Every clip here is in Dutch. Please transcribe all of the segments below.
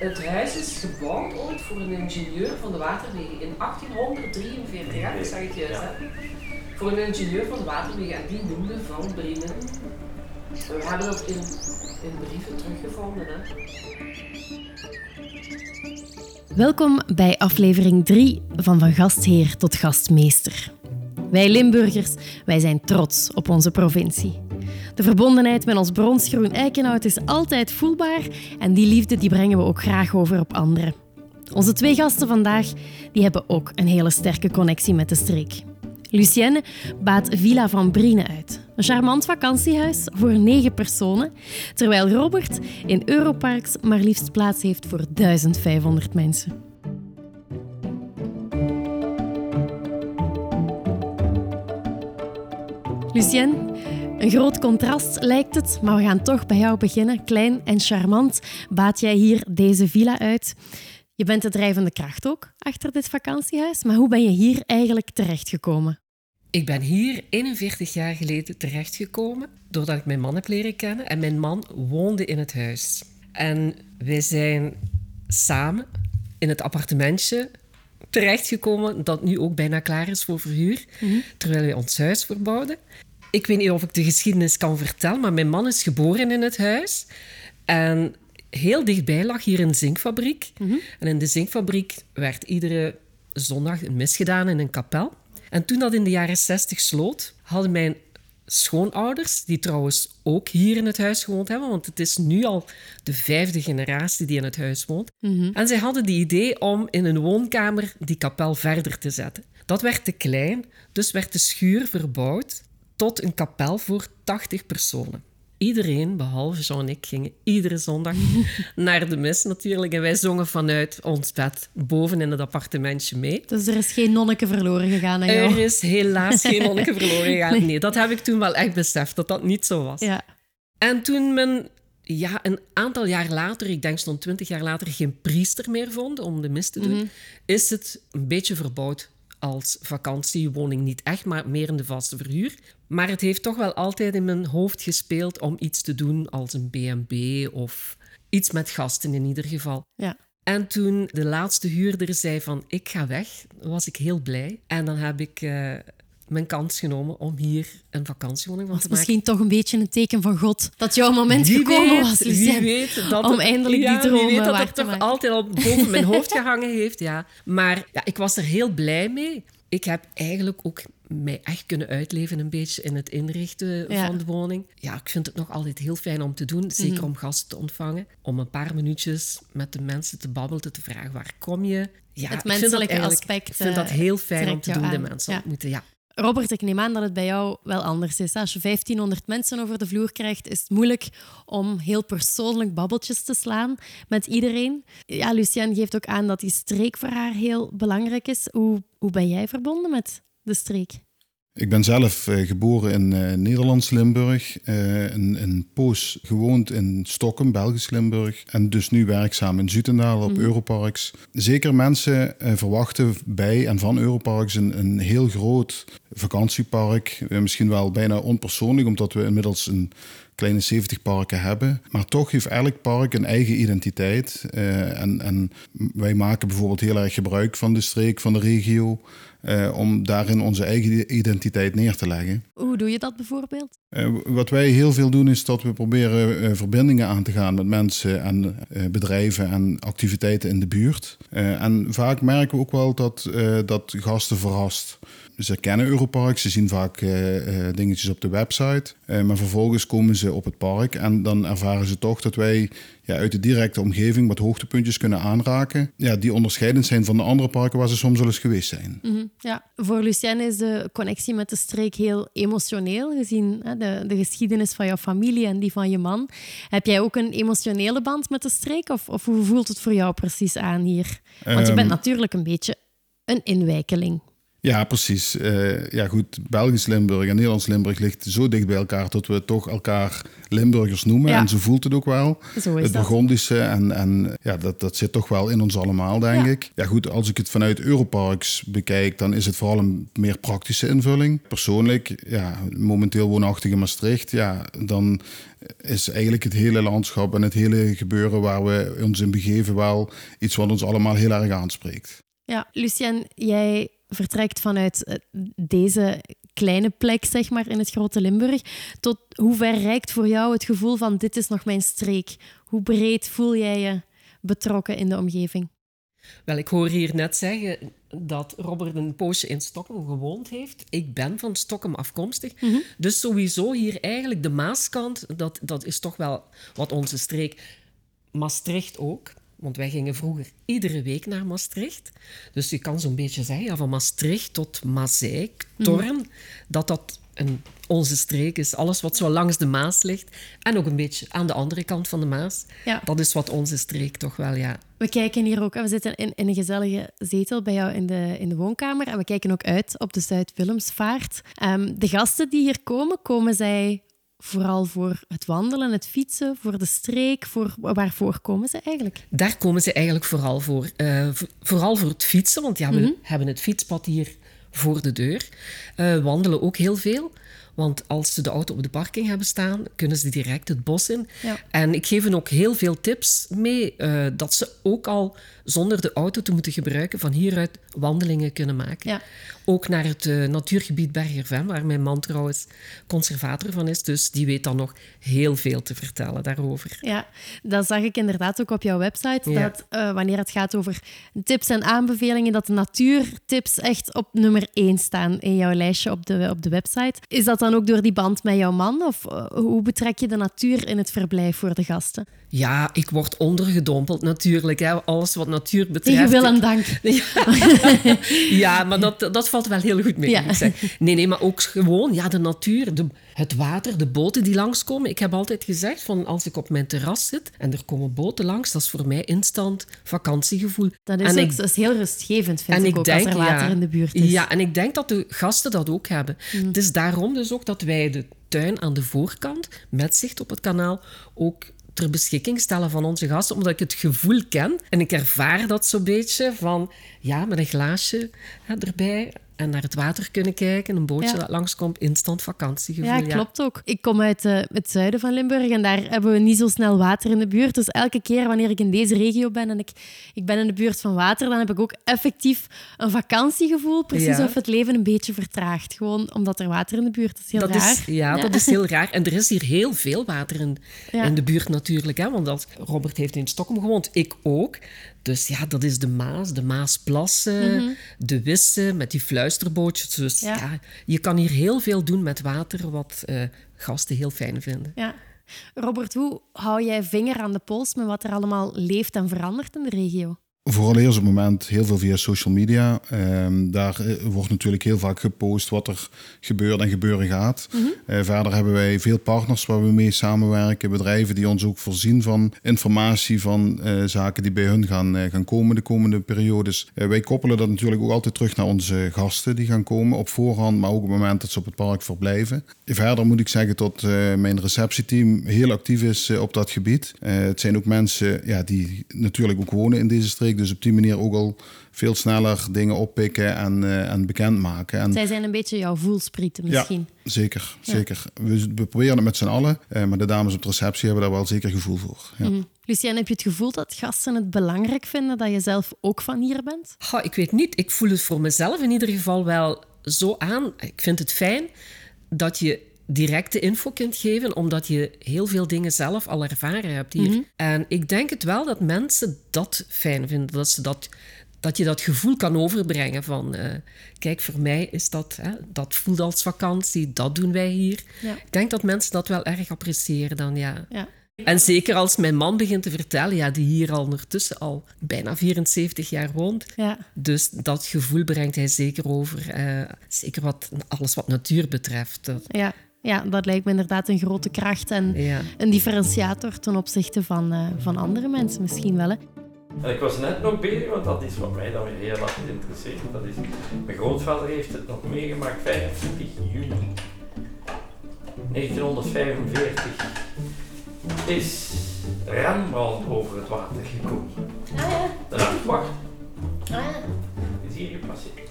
Het huis is gebouwd ooit voor een ingenieur van de waterwegen in 1843. Ja, ik zeg het juist. Hè? Voor een ingenieur van de waterwegen en die noemde Van Brienen. We hebben dat in, in brieven teruggevonden. Hè? Welkom bij aflevering 3 van Van Gastheer tot Gastmeester. Wij Limburgers, wij zijn trots op onze provincie. De verbondenheid met ons bronsgroen eikenhout is altijd voelbaar en die liefde die brengen we ook graag over op anderen. Onze twee gasten vandaag die hebben ook een hele sterke connectie met de streek. Lucienne baat Villa van Briene uit. Een charmant vakantiehuis voor negen personen, terwijl Robert in Europarks maar liefst plaats heeft voor 1500 mensen. Lucienne, een groot contrast lijkt het, maar we gaan toch bij jou beginnen. Klein en charmant baat jij hier deze villa uit. Je bent de drijvende kracht ook achter dit vakantiehuis, maar hoe ben je hier eigenlijk terechtgekomen? Ik ben hier 41 jaar geleden terechtgekomen doordat ik mijn man heb leren kennen en mijn man woonde in het huis. En wij zijn samen in het appartementje terechtgekomen dat nu ook bijna klaar is voor verhuur, mhm. terwijl wij ons huis verbouwden. Ik weet niet of ik de geschiedenis kan vertellen, maar mijn man is geboren in het huis. En heel dichtbij lag hier een zinkfabriek. Mhm. En in de zinkfabriek werd iedere zondag een mis gedaan in een kapel. En toen dat in de jaren 60 sloot, hadden mijn schoonouders, die trouwens ook hier in het huis gewoond hebben, want het is nu al de vijfde generatie die in het huis woont. Mhm. En zij hadden die idee om in een woonkamer die kapel verder te zetten. Dat werd te klein, dus werd de schuur verbouwd tot een kapel voor 80 personen. Iedereen, behalve Jean en ik, gingen iedere zondag naar de mis natuurlijk. En wij zongen vanuit ons bed boven in het appartementje mee. Dus er is geen nonneke verloren gegaan aan jou? Er is helaas geen nonneke verloren gegaan. Nee. dat heb ik toen wel echt beseft, dat dat niet zo was. Ja. En toen men ja, een aantal jaar later, ik denk zo'n twintig jaar later, geen priester meer vond om de mis te doen, mhm. is het een beetje verbouwd als vakantiewoning. Niet echt, maar meer in de vaste verhuur. Maar het heeft toch wel altijd in mijn hoofd gespeeld om iets te doen als een B&B of iets met gasten in ieder geval. Ja. En toen de laatste huurder zei van ik ga weg, was ik heel blij. En dan heb ik uh, mijn kans genomen om hier een vakantiewoning van te maken. Misschien toch een beetje een teken van God dat jouw moment gekomen was, Wie weet dat om eindelijk die dromen wie weet dat het toch altijd al boven mijn hoofd gehangen heeft, ja. Maar ja, ik was er heel blij mee. Ik heb eigenlijk ook mij echt kunnen uitleven een beetje in het inrichten van de woning. Ja, ik vind het nog altijd heel fijn om te doen, zeker mhm. om gasten te ontvangen. Om een paar minuutjes met de mensen te babbelen, te vragen waar kom je. Ja, het menselijke aspect. Ik vind dat eh, heel fijn om te doen, de mensen ontmoeten. Ja. Robert, ik neem aan dat het bij jou wel anders is. Als je 1500 mensen over de vloer krijgt, is het moeilijk om heel persoonlijk babbeltjes te slaan met iedereen. Ja, Lucienne geeft ook aan dat die streek voor haar heel belangrijk is. Hoe, hoe ben jij verbonden met de streek? Ik ben zelf uh, geboren in uh, Nederlands Limburg, uh, een, een poos gewoond in Stockholm, Belgisch Limburg en dus nu werkzaam in Zutendaal op mm. Europarks. Zeker mensen verwachten bij en van Europarks een, een heel groot vakantiepark, misschien wel bijna onpersoonlijk omdat we inmiddels een kleine 70 parken hebben. Maar toch heeft elk park een eigen identiteit. en, en wij maken bijvoorbeeld heel erg gebruik van de streek, van de regio. Uh, om daarin onze eigen identiteit neer te leggen. Hoe doe je dat bijvoorbeeld? Uh, wat wij heel veel doen is dat we proberen uh, verbindingen aan te gaan met mensen en bedrijven en activiteiten in de buurt. en vaak merken we ook wel dat dat gasten verrast. Ze kennen Europark, ze zien vaak dingetjes op de website, maar vervolgens komen ze op het park en dan ervaren ze toch dat wij ja, uit de directe omgeving wat hoogtepuntjes kunnen aanraken. Ja, die onderscheidend zijn van de andere parken waar ze soms wel eens geweest zijn. Mhm, ja. Voor Lucienne is de connectie met de streek heel emotioneel, gezien hè, de, de geschiedenis van jouw familie en die van je man. Heb jij ook een emotionele band met de streek? Of, of hoe voelt het voor jou precies aan hier? Want je bent ehm, natuurlijk een beetje een inwijkeling. Ja, precies. Uh, ja, goed. Belgisch Limburg en Nederlands Limburg ligt zo dicht bij elkaar dat we toch elkaar Limburgers noemen. En zo voelt het ook wel. Zo is het Burgondische. En, en ja, dat, dat zit toch wel in ons allemaal, denk ik. Ja, goed. Als ik het vanuit Europarks bekijk, dan is het vooral een meer praktische invulling. Persoonlijk, ja, momenteel woonachtig in Maastricht. Ja, dan is eigenlijk het hele landschap en het hele gebeuren waar we ons in begeven wel iets wat ons allemaal heel erg aanspreekt. Ja, Lucien, jij vertrekt vanuit eh, deze kleine plek, zeg maar, in het grote Limburg. Tot hoe ver reikt voor jou het gevoel van dit is nog mijn streek? Hoe breed voel jij je betrokken in de omgeving? Wel, ik hoor hier net zeggen dat Robert een poosje in Stockholm gewoond heeft. Ik ben van Stockholm afkomstig. Mhm. Dus sowieso hier eigenlijk de Maaskant, dat, dat is toch wel wat onze streek. Maastricht ook. Want wij gingen vroeger iedere week naar Maastricht. Dus je kan zo'n beetje zeggen, ja, van Maastricht tot Mazeik, Torn, mhm. dat dat een, onze streek is. Alles wat zo langs de Maas ligt. En ook een beetje aan de andere kant van de Maas. Ja. Dat is wat onze streek toch wel, ja. We kijken hier ook, we zitten in, in een gezellige zetel bij jou in de, in de woonkamer. En we kijken ook uit op de Zuid-Willemsvaart. Um, de gasten die hier komen, komen zij vooral voor het wandelen, het fietsen, voor de streek? Voor, waarvoor komen ze eigenlijk? Daar komen ze eigenlijk vooral voor. Uh, vooral voor het fietsen, want ja, we mhm. hebben het fietspad hier voor de deur. Uh, wandelen ook heel veel. Want als ze de auto op de parking hebben staan, kunnen ze direct het bos in. Ja. En ik geef hen ook heel veel tips mee, uh, dat ze ook al zonder de auto te moeten gebruiken van hieruit wandelingen kunnen maken. Ja. Ook naar het uh, natuurgebied Bergervem, waar mijn man trouwens conservator van is. Dus die weet dan nog heel veel te vertellen daarover. Ja, dat zag ik inderdaad ook op jouw website. Dat uh, wanneer het gaat over tips en aanbevelingen, dat de natuurtips echt op nummer één staan in jouw lijstje op de, op de website. Is dat dan ook door die band met jouw man? Of uh, hoe betrek je de natuur in het verblijf voor de gasten? Ja, ik word ondergedompeld natuurlijk. Hè. Alles wat natuur betreft. Tegen wil en dank. Ja, maar dat, dat valt wel heel goed mee. Nee, nee, maar ook gewoon ja, de natuur, de, het water, de boten die langskomen. Ik heb altijd gezegd, van als ik op mijn terras zit en er komen boten langs, dat is voor mij instant vakantiegevoel. Dat is, ook, dat is heel rustgevend, vind ik, ook, denk, als er water in de buurt is. Ja, en ik denk dat de gasten dat ook hebben. Mm. Het is daarom dus ook dat wij de tuin aan de voorkant, met zicht op het kanaal, ook ter beschikking stellen van onze gasten, omdat ik het gevoel ken en ik ervaar dat zo'n beetje van ja, met een glaasje hè, erbij en naar het water kunnen kijken. Een bootje dat langskomt, instant vakantiegevoel. Ja, klopt ook. Ik kom uit uh, het zuiden van Limburg en daar hebben we niet zo snel water in de buurt. Dus elke keer wanneer ik in deze regio ben en ik, ik ben in de buurt van water, dan heb ik ook effectief een vakantiegevoel. Precies of het leven een beetje vertraagt. Gewoon omdat er water in de buurt is. Heel dat raar. Is, ja, dat is heel raar. En er is hier heel veel water in, in de buurt natuurlijk. Hè? Want als Robert heeft in Stockholm gewoond, ik ook. Dus ja, dat is de Maas, de Maasplassen, mm de Wissen met die fluisterbootjes. Dus ja. je kan hier heel veel doen met water, wat uh, gasten heel fijn vinden. Ja. Robert, hoe hou jij vinger aan de pols met wat er allemaal leeft en verandert in de regio? Vooral eerst op het moment heel veel via social media. Um, daar eh, wordt natuurlijk heel vaak gepost wat er gebeurt en gebeuren gaat. Mm verder hebben wij veel partners waar we mee samenwerken. Bedrijven die ons ook voorzien van informatie van uh, zaken die bij hun gaan, gaan komen de komende periodes. wij koppelen dat natuurlijk ook altijd terug naar onze gasten die gaan komen op voorhand, maar ook op het moment dat ze op het park verblijven. Verder moet ik zeggen dat mijn receptieteam heel actief is op dat gebied. het zijn ook mensen ja, die natuurlijk ook wonen in deze streek dus op die manier ook al veel sneller dingen oppikken en, uh, en bekendmaken. En, Zij zijn een beetje jouw voelsprieten misschien. Ja, zeker. zeker. We, we, proberen het met z'n allen, uh, maar de dames op de receptie hebben daar wel zeker gevoel voor. Ja. Mm. Lucien, heb je het gevoel dat gasten het belangrijk vinden dat je zelf ook van hier bent? Ik weet niet. Ik voel het voor mezelf in ieder geval wel zo aan. Ik vind het fijn dat je directe info kunt geven, omdat je heel veel dingen zelf al ervaren hebt hier. Mhm. En ik denk het wel dat mensen dat fijn vinden, dat, ze dat, dat je dat gevoel kan overbrengen van, uh, kijk, voor mij is dat, hè, dat voelt als vakantie, dat doen wij hier. Ik denk dat mensen dat wel erg appreciëren dan, ja. ja. En zeker als mijn man begint te vertellen, ja, die hier al ondertussen al bijna 74 jaar woont. Ja. Dus dat gevoel brengt hij zeker over. Uh, zeker wat alles wat natuur betreft. Ja. Ja, dat lijkt me inderdaad een grote kracht en een differentiator ten opzichte van, uh, van andere mensen misschien wel. Hè. En ik was net nog bezig, want dat is wat mij dan weer heel erg interesseert. Dat is, mijn grootvader heeft het nog meegemaakt, 25 juni 1945 is Rembrandt over het water gekomen. Ah ja. De nachtwacht Ah ja. is hier gepasseerd.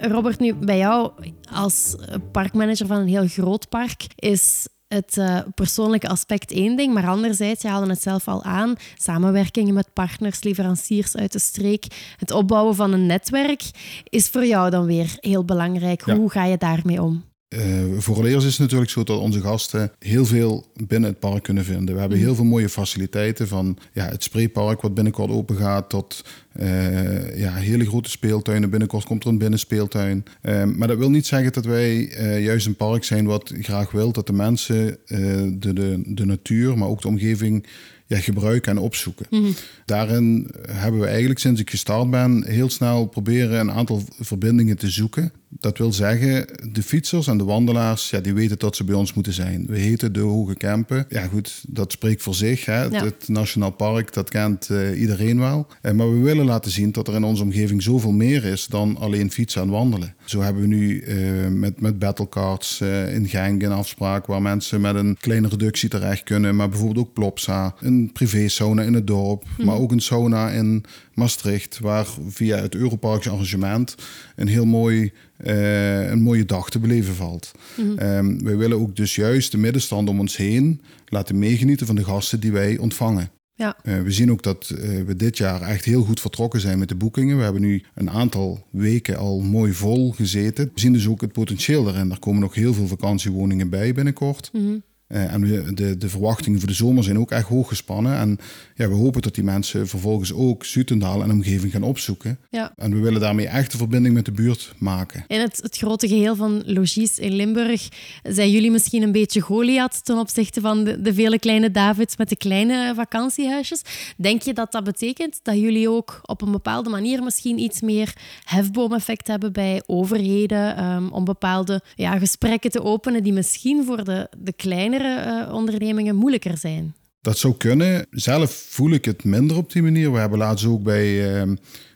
Robert, nu bij jou als parkmanager van een heel groot park is het eh, persoonlijke aspect één ding, maar anderzijds, je haalde het zelf al aan, samenwerkingen met partners, leveranciers uit de streek, het opbouwen van een netwerk is voor jou dan weer heel belangrijk. Ja. Hoe ga je daarmee om? Uh, vooraleerst is het natuurlijk zo dat onze gasten heel veel binnen het park kunnen vinden. We hebben heel veel mooie faciliteiten, van ja, het spreepark wat binnenkort open gaat, tot uh, ja, hele grote speeltuinen. Binnenkort komt er een binnenspeeltuin. Uh, maar dat wil niet zeggen dat wij juist een park zijn wat graag wil dat de mensen de, de, de natuur, maar ook de omgeving ja, gebruiken en opzoeken. Mhm. Daarin hebben we eigenlijk sinds ik gestart ben heel snel proberen een aantal verbindingen te zoeken. Dat wil zeggen, de fietsers en de wandelaars, ja, die weten dat ze bij ons moeten zijn. We heten de Hoge Kempen. Ja goed, dat spreekt voor zich. Hè? Ja. Het Nationaal Park, dat kent uh, iedereen wel. Uh, maar we willen laten zien dat er in onze omgeving zoveel meer is dan alleen fietsen en wandelen. Zo hebben we nu uh, met, met battlecards in Genk een afspraak waar mensen met een kleine reductie terecht kunnen. Maar bijvoorbeeld ook Plopsa, een privé sauna in het dorp, Mhm. maar ook een sauna in Maastricht, waar via het Europarks arrangement een heel mooi, uh, een mooie dag te beleven valt. Um, wij willen ook dus juist de middenstand om ons heen laten meegenieten van de gasten die wij ontvangen. Ja. Uh, we zien ook dat uh, we dit jaar echt heel goed vertrokken zijn met de boekingen. We hebben nu een aantal weken al mooi vol gezeten. We zien dus ook het potentieel daarin. Er komen nog heel veel vakantiewoningen bij binnenkort. Mhm. Uh, en de, de verwachtingen voor de zomer zijn ook echt hoog gespannen. En ja, we hopen dat die mensen vervolgens ook Zutendaal en omgeving gaan opzoeken. Ja. En we willen daarmee echt de verbinding met de buurt maken. In het, het grote geheel van Logies in Limburg zijn jullie misschien een beetje Goliath ten opzichte van de, de vele kleine Davids met de kleine vakantiehuisjes. Denk je dat dat betekent dat jullie ook op een bepaalde manier misschien iets meer hefboomeffect hebben bij overheden um, om bepaalde ja, gesprekken te openen die misschien voor de, de kleinere uh, ondernemingen moeilijker zijn? Dat zou kunnen. Zelf voel ik het minder op die manier. We hebben laatst ook bij uh,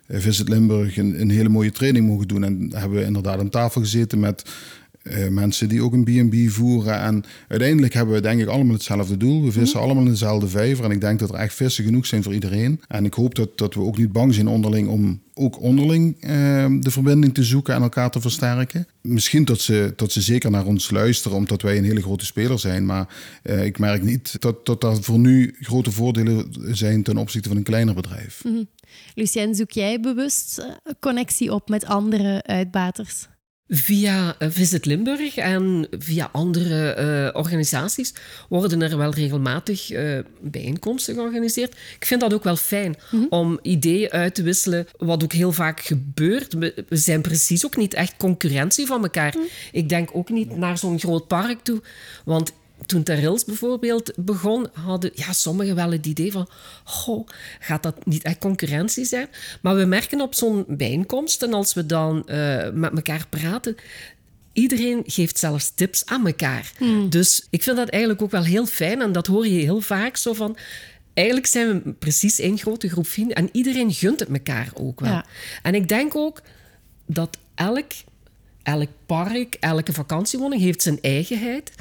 Visit Limburg een, een, hele mooie training mogen doen. En hebben we inderdaad aan tafel gezeten met uh, mensen die ook een B&B voeren. En uiteindelijk hebben we denk ik allemaal hetzelfde doel. We vissen mm. allemaal in dezelfde vijver. En ik denk dat er echt vissen genoeg zijn voor iedereen. En ik hoop dat, dat we ook niet bang zijn onderling om ook onderling uh, de verbinding te zoeken en elkaar te versterken. Misschien dat ze, dat ze zeker naar ons luisteren, omdat wij een hele grote speler zijn. Maar uh, ik merk niet dat, dat voor nu grote voordelen zijn ten opzichte van een kleiner bedrijf. Mm -hmm. Lucien, zoek jij bewust uh, connectie op met andere uitbaters? Via uh, Visit Limburg en via andere uh, organisaties worden er wel regelmatig uh, bijeenkomsten georganiseerd. Ik vind dat ook wel fijn mm -hmm. om ideeën uit te wisselen, wat ook heel vaak gebeurt. We, we zijn precies ook niet echt concurrentie van elkaar. Mm -hmm. Ik denk ook niet naar zo'n groot park toe, want toen Terils bijvoorbeeld begon, hadden ja, sommigen wel het idee van... Goh, gaat dat niet echt concurrentie zijn? Maar we merken op zo'n bijeenkomst, en als we dan uh, met elkaar praten... Iedereen geeft zelfs tips aan elkaar. Hmm. Dus ik vind dat eigenlijk ook wel heel fijn. En dat hoor je heel vaak zo van... Eigenlijk zijn we precies één grote groep vrienden. En iedereen gunt het elkaar ook wel. Ja. En ik denk ook dat elk, elk park, elke vakantiewoning heeft zijn eigenheid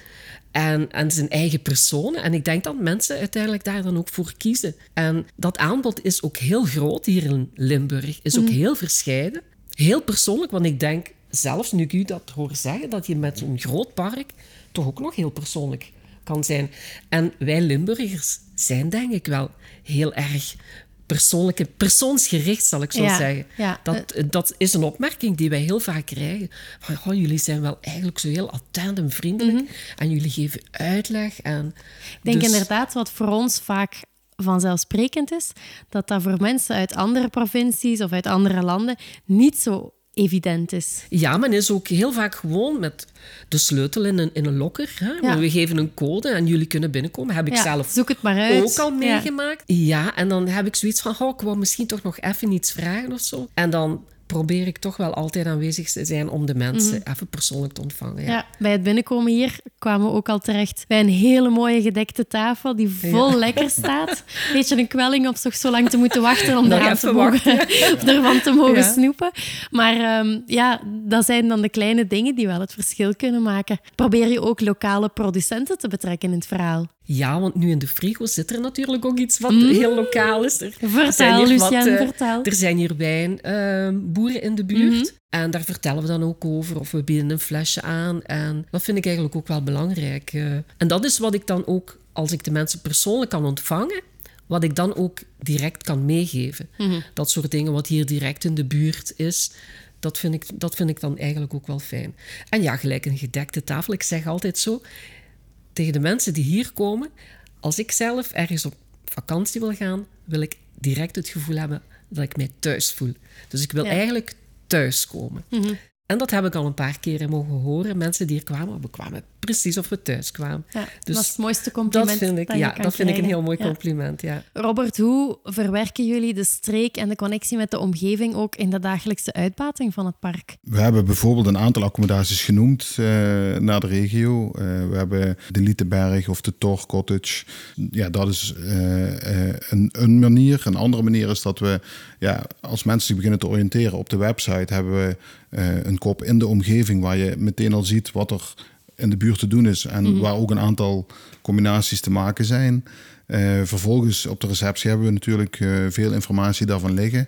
en, en zijn eigen personen. En ik denk dat mensen uiteindelijk daar dan ook voor kiezen. En dat aanbod is ook heel groot hier in Limburg. Is ook Mhm. heel verscheiden. Heel persoonlijk, want ik denk, zelfs nu ik u dat hoor zeggen, dat je met zo'n groot park toch ook nog heel persoonlijk kan zijn. En wij Limburgers zijn denk ik wel heel erg persoonlijke, persoonsgericht, zal ik zo Ja, zeggen. ja. Dat, dat is een opmerking die wij heel vaak krijgen. Van, "Goh, jullie zijn wel eigenlijk zo heel attent en vriendelijk. En jullie geven uitleg. En Ik denk dus- inderdaad wat voor ons vaak vanzelfsprekend is, dat dat voor mensen uit andere provincies of uit andere landen niet zo evident is. Ja, men is ook heel vaak gewoon met de sleutel in een, in een lokker. Hè? Ja. We geven een code en jullie kunnen binnenkomen. Heb ik Ja, zelf zoek het maar uit. ook al meegemaakt. Ja. en dan heb ik zoiets van, oh, ik wil misschien toch nog even iets vragen of zo. En dan probeer ik toch wel altijd aanwezig te zijn om de mensen even persoonlijk te ontvangen. Ja. Ja, bij het binnenkomen hier kwamen we ook al terecht bij een hele mooie gedekte tafel die vol lekker staat. Beetje een kwelling om toch zo lang te moeten wachten om eraan te mogen, of ervan te mogen snoepen. Maar ehm, ja, dat zijn dan de kleine dingen die wel het verschil kunnen maken. Probeer je ook lokale producenten te betrekken in het verhaal. Ja, want nu in de frigo zit er natuurlijk ook iets wat heel lokaal is. Er Vertel, zijn hier Lucien, eh, vertel. Er zijn hier wijnboeren in de buurt. En daar vertellen we dan ook over. Of we bieden een flesje aan. En dat vind ik eigenlijk ook wel belangrijk. eh. En dat is wat ik dan ook, als ik de mensen persoonlijk kan ontvangen, wat ik dan ook direct kan meegeven. Dat soort dingen wat hier direct in de buurt is. Dat vind, ik, dat vind ik dan eigenlijk ook wel fijn. En ja, gelijk een gedekte tafel. Ik zeg altijd zo tegen de mensen die hier komen, als ik zelf ergens op vakantie wil gaan, wil ik direct het gevoel hebben dat ik mij thuis voel. Dus ik wil Ja. eigenlijk thuis komen. En dat heb ik al een paar keren mogen horen. Mensen die hier kwamen, we kwamen precies of we thuis kwamen. Ja, Dus dat is het mooiste compliment Dat vind ik, dat je ja, kan dat vind ik een heel mooi Ja. compliment. Ja. Robert, hoe verwerken jullie de streek en de connectie met de omgeving ook in de dagelijkse uitbating van het park? We hebben bijvoorbeeld een aantal accommodaties genoemd eh, naar de regio. Eh, we hebben de Lietenberg of de Tor Cottage. Ja, dat is eh, eh, een, een manier. Een andere manier is dat we, ja, als mensen zich beginnen te oriënteren op de website, hebben we eh, een kop in de omgeving waar je meteen al ziet wat er in de buurt te doen is. En waar ook een aantal combinaties te maken zijn. Eh, vervolgens op de receptie hebben we natuurlijk eh, veel informatie daarvan liggen.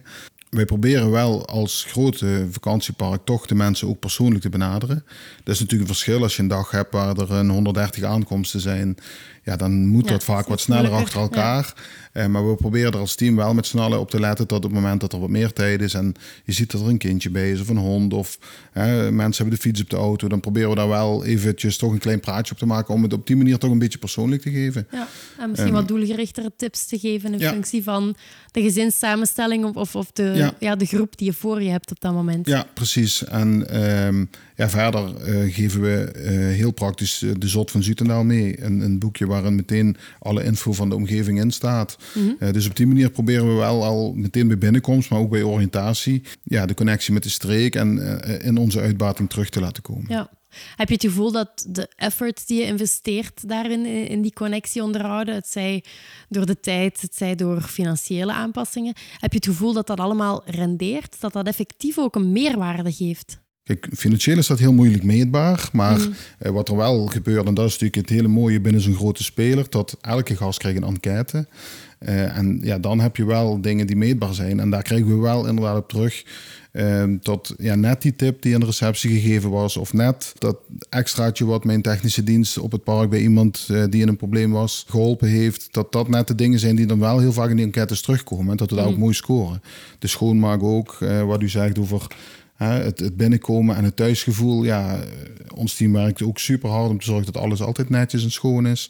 Wij proberen wel als grote vakantiepark toch de mensen ook persoonlijk te benaderen. Dat is natuurlijk een verschil als je een dag hebt waar er een 130 aankomsten zijn. Ja, dan moet Ja, dat vaak wat sneller achter elkaar. Eh, maar we proberen er als team wel met z'n allen op te letten dat op het moment dat er wat meer tijd is en je ziet dat er een kindje bij is of een hond of mensen hebben de fiets op de auto, dan proberen we daar wel eventjes toch een klein praatje op te maken om het op die manier toch een beetje persoonlijk te geven. Ja, en misschien wat doelgerichtere tips te geven in ja. functie van de gezinssamenstelling of, of de, ja. Ja. de groep die je voor je hebt op dat moment. Ja, precies. En ehm, ja, verder eh, geven we eh, heel praktisch eh, de Zot van Zutendaal mee. Een, een boekje waarin meteen alle info van de omgeving in staat. Eh, dus op die manier proberen we wel al meteen bij binnenkomst, maar ook bij oriëntatie, ja, de connectie met de streek en in onze uitbating terug te laten komen. Ja. Heb je het gevoel dat de effort die je investeert daarin, in die connectie onderhouden, het zij door de tijd, het zij door financiële aanpassingen, heb je het gevoel dat dat allemaal rendeert, dat dat effectief ook een meerwaarde geeft? Kijk, financieel is dat heel moeilijk meetbaar. Maar eh, wat er wel gebeurt, en dat is natuurlijk het hele mooie binnen zo'n grote speler, dat elke gast krijgt een enquête. Eh, en ja, dan heb je wel dingen die meetbaar zijn. En daar krijgen we wel inderdaad op terug. eh, dat ja, net die tip die in de receptie gegeven was, of net dat extraatje wat mijn technische dienst op het park bij iemand eh, die in een probleem was geholpen heeft, dat dat net de dingen zijn die dan wel heel vaak in die enquêtes terugkomen. En dat we daar ook mooi scoren. De schoonmaak ook, wat u zegt over het, het binnenkomen en het thuisgevoel. Ja, ons team werkt ook super hard om te zorgen dat alles altijd netjes en schoon is.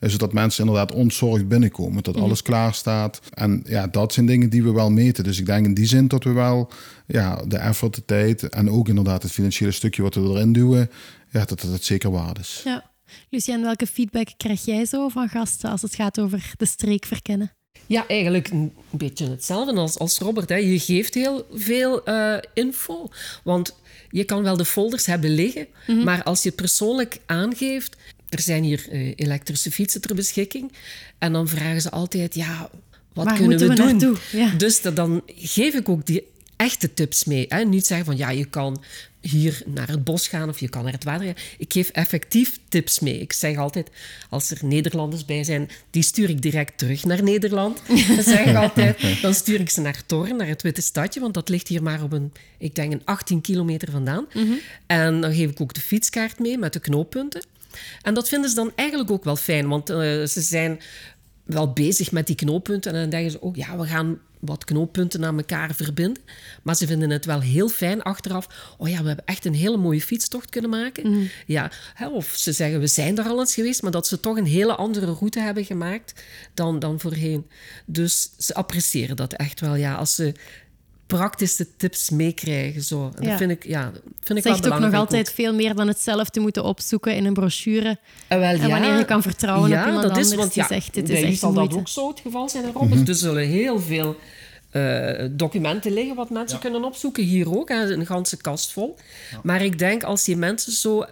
Eh, Zodat mensen inderdaad ontzorgd binnenkomen. Dat alles klaar staat. En ja, dat zijn dingen die we wel meten. Dus ik denk in die zin dat we wel ja, de effort, de tijd en ook inderdaad het financiële stukje wat we erin duwen, ja, dat dat het zeker waard is. Ja. Lucien, welke feedback krijg jij zo van gasten als het gaat over de streek verkennen? Ja, eigenlijk een beetje hetzelfde als, als Robert. Hè. Je geeft heel veel eh, info. Want je kan wel de folders hebben liggen, maar als je het persoonlijk aangeeft... Er zijn hier eh, elektrische fietsen ter beschikking. En dan vragen ze altijd, ja, wat Waar kunnen we, we doen? Ja. Dus dat, dan geef ik ook die echte tips mee. Hè. Niet zeggen van, ja, je kan hier naar het bos gaan of je kan naar het water gaan. Ik geef effectief tips mee. Ik zeg altijd, als er Nederlanders bij zijn, die stuur ik direct terug naar Nederland. Dan zeg ik altijd, dan stuur ik ze naar Torren, naar het Witte Stadje, want dat ligt hier maar op een, ik denk een 18 kilometer vandaan. En dan geef ik ook de fietskaart mee met de knooppunten. En dat vinden ze dan eigenlijk ook wel fijn, want eh, ze zijn wel bezig met die knooppunten. En dan denken ze, oh ja, we gaan wat knooppunten aan elkaar verbinden. Maar ze vinden het wel heel fijn achteraf. Oh ja, we hebben echt een hele mooie fietstocht kunnen maken. Ja, hè, of ze zeggen, we zijn er al eens geweest, maar dat ze toch een hele andere route hebben gemaakt dan, dan voorheen. Dus ze appreciëren dat echt wel, ja, als ze praktische tips meekrijgen. Zo. En Ja. dat vind ik, ja, vind ik wel Zegt ook belangrijk. nog altijd veel meer dan het zelf te moeten opzoeken in een brochure. Eh, wel, En wanneer je kan vertrouwen op iemand anders die zegt, dit is bij u echt zal dat ook zo het geval zijn, Robert. Er zullen heel veel eh, documenten liggen wat mensen kunnen opzoeken. Hier ook, hè, een ganse kast vol. Maar ik denk als je mensen zo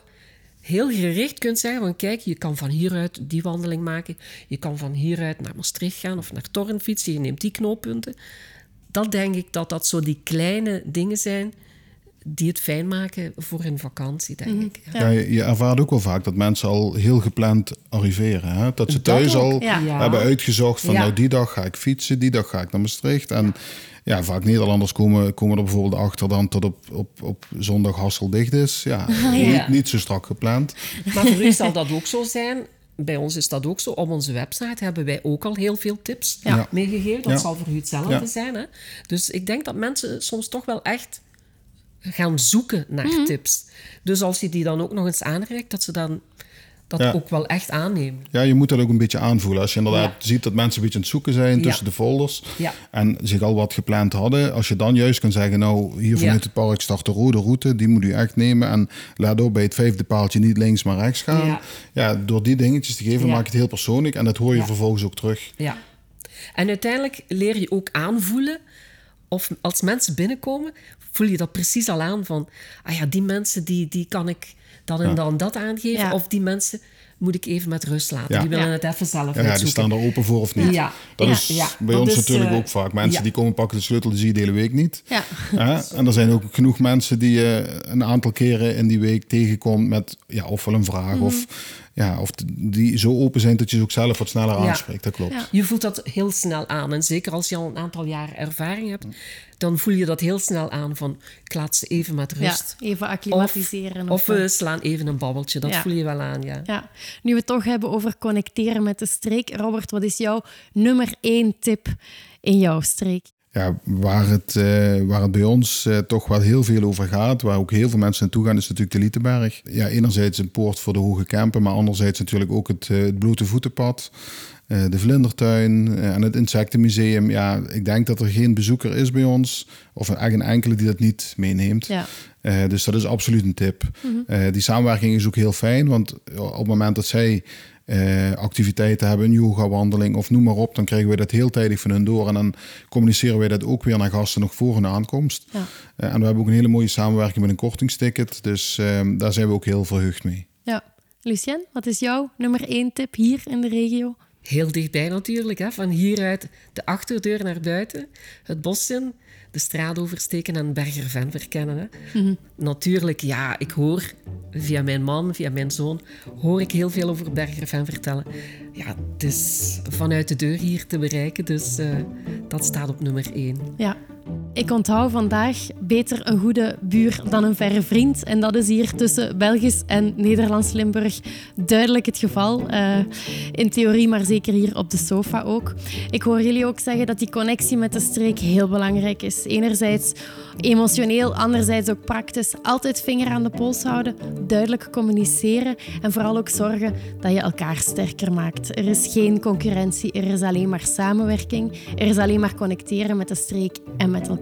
heel gericht kunt zeggen van kijk, je kan van hieruit die wandeling maken. Je kan van hieruit naar Maastricht gaan of naar Torren fietsen. Je neemt die knooppunten. Dat denk ik dat dat zo die kleine dingen zijn die het fijn maken voor hun vakantie, denk ik. Ja. Ja, je, je ervaart ook wel vaak dat mensen al heel gepland arriveren. Hè? Dat ze Dat thuis ook, al. Ja. hebben uitgezocht van Ja. nou die dag ga ik fietsen, die dag ga ik naar Maastricht. En ja, vaak Nederlanders komen, komen er bijvoorbeeld achter dan tot op, op, op zondag Hassel dicht is. Ja, Niet, niet zo strak gepland. Maar voor u zal dat ook zo zijn. Bij ons is dat ook zo. Op onze website hebben wij ook al heel veel tips Ja. meegegeven. Dat Ja. zal voor u hetzelfde Ja. zijn. Hè? Dus ik denk dat mensen soms toch wel echt gaan zoeken naar Mhm. tips. Dus als je die dan ook nog eens aanreikt, dat ze dan dat Ja. ook wel echt aannemen. Ja, je moet dat ook een beetje aanvoelen. Als je inderdaad Ja. ziet dat mensen een beetje aan het zoeken zijn tussen Ja. de folders en zich al wat gepland hadden. Als je dan juist kan zeggen, nou hier vanuit het park start de rode route, die moet u echt nemen. En laat ook bij het vijfde paaltje niet links maar rechts gaan. Ja, door die dingetjes te geven maak je het heel persoonlijk en dat hoor je vervolgens ook terug. Ja. En uiteindelijk leer je ook aanvoelen of als mensen binnenkomen, voel je dat precies al aan van, ah ja, die mensen die, die kan ik dan en dan dat aangeven. Ja. Of die mensen moet ik even met rust laten. Ja. Die willen Ja. het even zelf Ja, ja, die staan er open voor of niet. Ja. Dat Ja. is Ja. bij Dat ons is, natuurlijk eh, ook vaak. Mensen ja. die komen pakken de sleutel, die zie je de hele week niet. Ja. Ja, en er zijn ook genoeg mensen die je een aantal keren in die week tegenkomt met ja, of wel een vraag Mhm. of, ja, of die zo open zijn dat je ze ook zelf wat sneller Ja. aanspreekt. Dat klopt. Ja. Je voelt dat heel snel aan. En zeker als je al een aantal jaar ervaring hebt, dan voel je dat heel snel aan van, ik laat ze even met ja, rust. even acclimatiseren. Of we slaan even een babbeltje. Dat Ja. voel je wel aan, ja. Ja, nu we het toch hebben over connecteren met de streek. Robert, wat is jouw nummer één tip in jouw streek? Ja, waar, het, eh, waar het bij ons eh, toch wel heel veel over gaat, waar ook heel veel mensen naartoe gaan, is natuurlijk de Lietenberg. Ja, enerzijds een poort voor de hoge Kempen, maar anderzijds natuurlijk ook het, eh, het blote voetenpad, de vlindertuin en het insectenmuseum. Ja, ik denk dat er geen bezoeker is bij ons, of eigenlijk een enkele die dat niet meeneemt. Ja. Dus dat is absoluut een tip. Eh, die samenwerking is ook heel fijn, want op het moment dat zij eh, activiteiten hebben, een yoga-wandeling of noem maar op, dan krijgen we dat heel tijdig van hun door. En dan communiceren wij dat ook weer naar gasten nog voor hun aankomst. Ja. Eh, en we hebben ook een hele mooie samenwerking met een kortingsticket. Dus ehm, daar zijn we ook heel verheugd mee. Ja. Lucien, wat is jouw nummer één tip hier in de regio? Heel dichtbij natuurlijk. Hè? Van hieruit de achterdeur naar buiten, het bos in, de straat oversteken en Bergerven verkennen. Hè? Natuurlijk, ja, ik hoor via mijn man, via mijn zoon, hoor ik heel veel over Bergerven vertellen. Ja, het is vanuit de deur hier te bereiken, dus eh, dat staat op nummer één. Ja. Ik onthoud vandaag beter een goede buur dan een verre vriend. En dat is hier tussen Belgisch en Nederlands-Limburg duidelijk het geval. Eh, in theorie, maar zeker hier op de sofa ook. Ik hoor jullie ook zeggen dat die connectie met de streek heel belangrijk is. Enerzijds emotioneel, anderzijds ook praktisch. Altijd vinger aan de pols houden, duidelijk communiceren en vooral ook zorgen dat je elkaar sterker maakt. Er is geen concurrentie, er is alleen maar samenwerking. Er is alleen maar connecteren met de streek en met elkaar.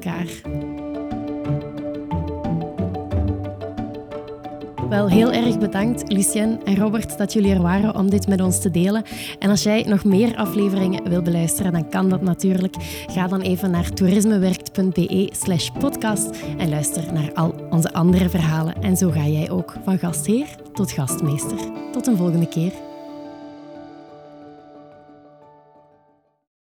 Wel heel erg bedankt, Lucien en Robert, dat jullie er waren om dit met ons te delen. En als jij nog meer afleveringen wil beluisteren, dan kan dat natuurlijk. Ga dan even naar toerismewerkt.be slash podcast en luister naar al onze andere verhalen. En zo ga jij ook van gastheer tot gastmeester. Tot een volgende keer.